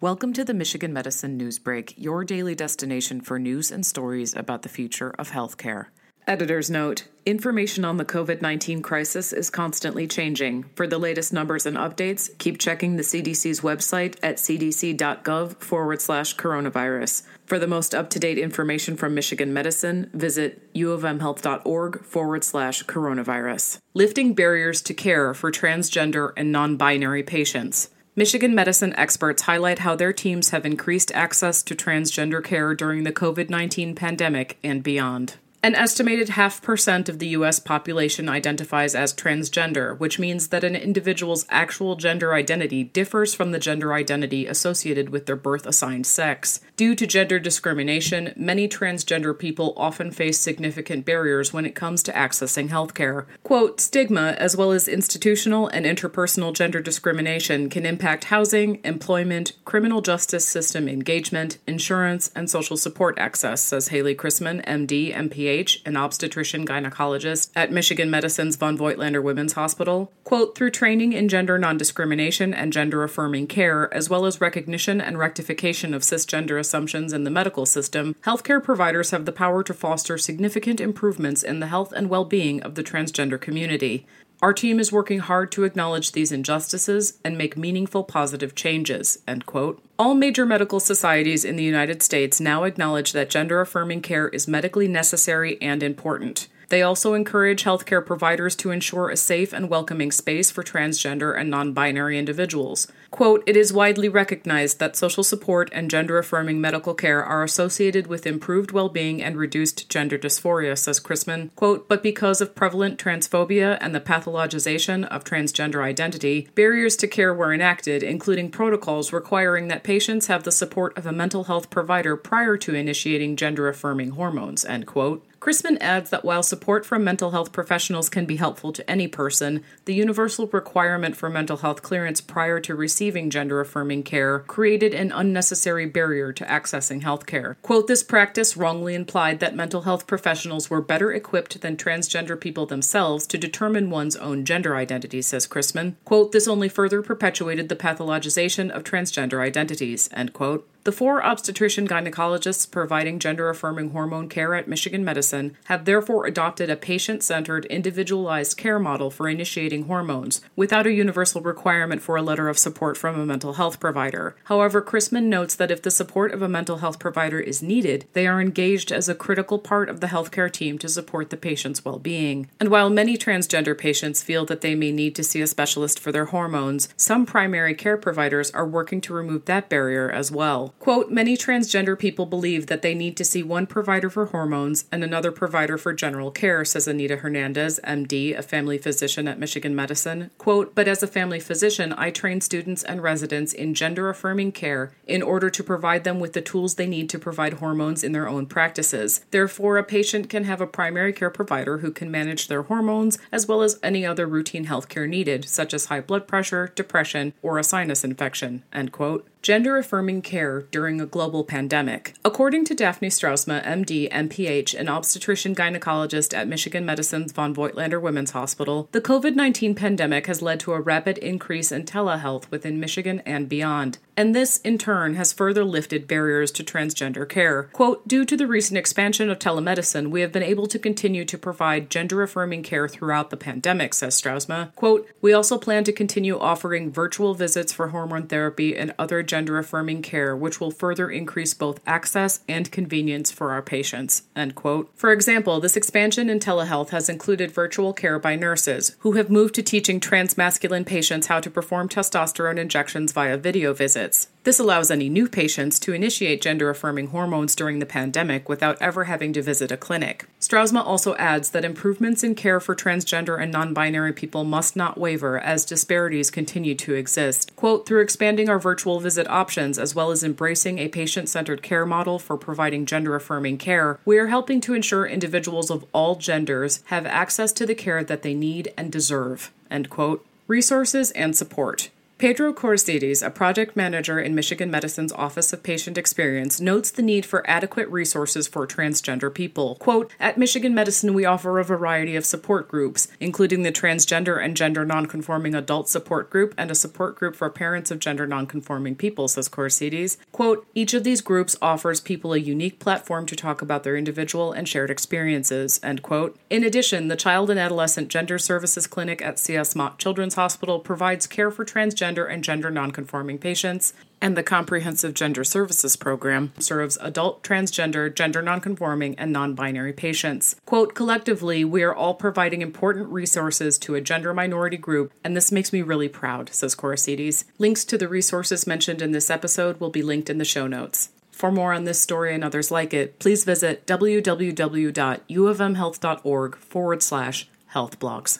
Welcome to the Michigan Medicine News Break, your daily destination for news and stories about the future of healthcare. Editor's note Information on the COVID 19 crisis is constantly changing. For the latest numbers and updates, keep checking the CDC's website at cdc.gov forward slash coronavirus. For the most up to date information from Michigan Medicine, visit uofmhealth.org forward slash coronavirus. Lifting barriers to care for transgender and non binary patients. Michigan medicine experts highlight how their teams have increased access to transgender care during the COVID 19 pandemic and beyond. An estimated half percent of the U.S. population identifies as transgender, which means that an individual's actual gender identity differs from the gender identity associated with their birth assigned sex. Due to gender discrimination, many transgender people often face significant barriers when it comes to accessing healthcare. Quote, stigma, as well as institutional and interpersonal gender discrimination, can impact housing, employment, criminal justice system engagement, insurance, and social support access, says Haley Crissman, MD, MPA an obstetrician gynecologist at Michigan Medicine's von Voigtlander Women's Hospital. Quote, through training in gender non discrimination and gender affirming care, as well as recognition and rectification of cisgender assumptions in the medical system, healthcare providers have the power to foster significant improvements in the health and well being of the transgender community. Our team is working hard to acknowledge these injustices and make meaningful positive changes. End quote. All major medical societies in the United States now acknowledge that gender affirming care is medically necessary and important. They also encourage healthcare providers to ensure a safe and welcoming space for transgender and non binary individuals. Quote, it is widely recognized that social support and gender affirming medical care are associated with improved well being and reduced gender dysphoria, says Crissman. Quote, but because of prevalent transphobia and the pathologization of transgender identity, barriers to care were enacted, including protocols requiring that patients have the support of a mental health provider prior to initiating gender affirming hormones, end quote. Crissman adds that while support from mental health professionals can be helpful to any person, the universal requirement for mental health clearance prior to receiving gender affirming care created an unnecessary barrier to accessing health care. Quote, this practice wrongly implied that mental health professionals were better equipped than transgender people themselves to determine one's own gender identity, says Crissman. Quote, this only further perpetuated the pathologization of transgender identities, end quote. The four obstetrician gynecologists providing gender affirming hormone care at Michigan Medicine have therefore adopted a patient centered, individualized care model for initiating hormones, without a universal requirement for a letter of support from a mental health provider. However, Crissman notes that if the support of a mental health provider is needed, they are engaged as a critical part of the healthcare team to support the patient's well being. And while many transgender patients feel that they may need to see a specialist for their hormones, some primary care providers are working to remove that barrier as well. Quote, many transgender people believe that they need to see one provider for hormones and another provider for general care, says Anita Hernandez, MD, a family physician at Michigan Medicine. Quote, but as a family physician, I train students and residents in gender affirming care in order to provide them with the tools they need to provide hormones in their own practices. Therefore, a patient can have a primary care provider who can manage their hormones as well as any other routine health care needed, such as high blood pressure, depression, or a sinus infection. End quote gender affirming care during a global pandemic. According to Daphne Stroumsa, MD, MPH, an obstetrician gynecologist at Michigan Medicine's von Voigtlander Women's Hospital, the COVID 19 pandemic has led to a rapid increase in telehealth within Michigan and beyond and this in turn has further lifted barriers to transgender care. Quote, due to the recent expansion of telemedicine, we have been able to continue to provide gender affirming care throughout the pandemic, says Stroumsa. Quote, we also plan to continue offering virtual visits for hormone therapy and other gender affirming care, which will further increase both access and convenience for our patients. End quote. For example, this expansion in telehealth has included virtual care by nurses, who have moved to teaching transmasculine patients how to perform testosterone injections via video visits visits. This allows any new patients to initiate gender affirming hormones during the pandemic without ever having to visit a clinic. Stroumsa also adds that improvements in care for transgender and non binary people must not waver as disparities continue to exist. Quote, through expanding our virtual visit options as well as embracing a patient centered care model for providing gender affirming care, we are helping to ensure individuals of all genders have access to the care that they need and deserve. End quote. Resources and support. Pedro Corsides, a project manager in Michigan Medicine's Office of Patient Experience, notes the need for adequate resources for transgender people. Quote, At Michigan Medicine, we offer a variety of support groups, including the Transgender and Gender Nonconforming Adult Support Group and a support group for parents of gender nonconforming people, says Corsides. Quote, Each of these groups offers people a unique platform to talk about their individual and shared experiences, end quote. In addition, the Child and Adolescent Gender Services Clinic at CS Mott Children's Hospital provides care for transgender gender and gender nonconforming patients, and the Comprehensive Gender Services Program serves adult, transgender, gender nonconforming, and non binary patients. Quote, collectively, we are all providing important resources to a gender minority group, and this makes me really proud, says Corsides. Links to the resources mentioned in this episode will be linked in the show notes. For more on this story and others like it, please visit www.uofmhealth.org forward slash health blogs.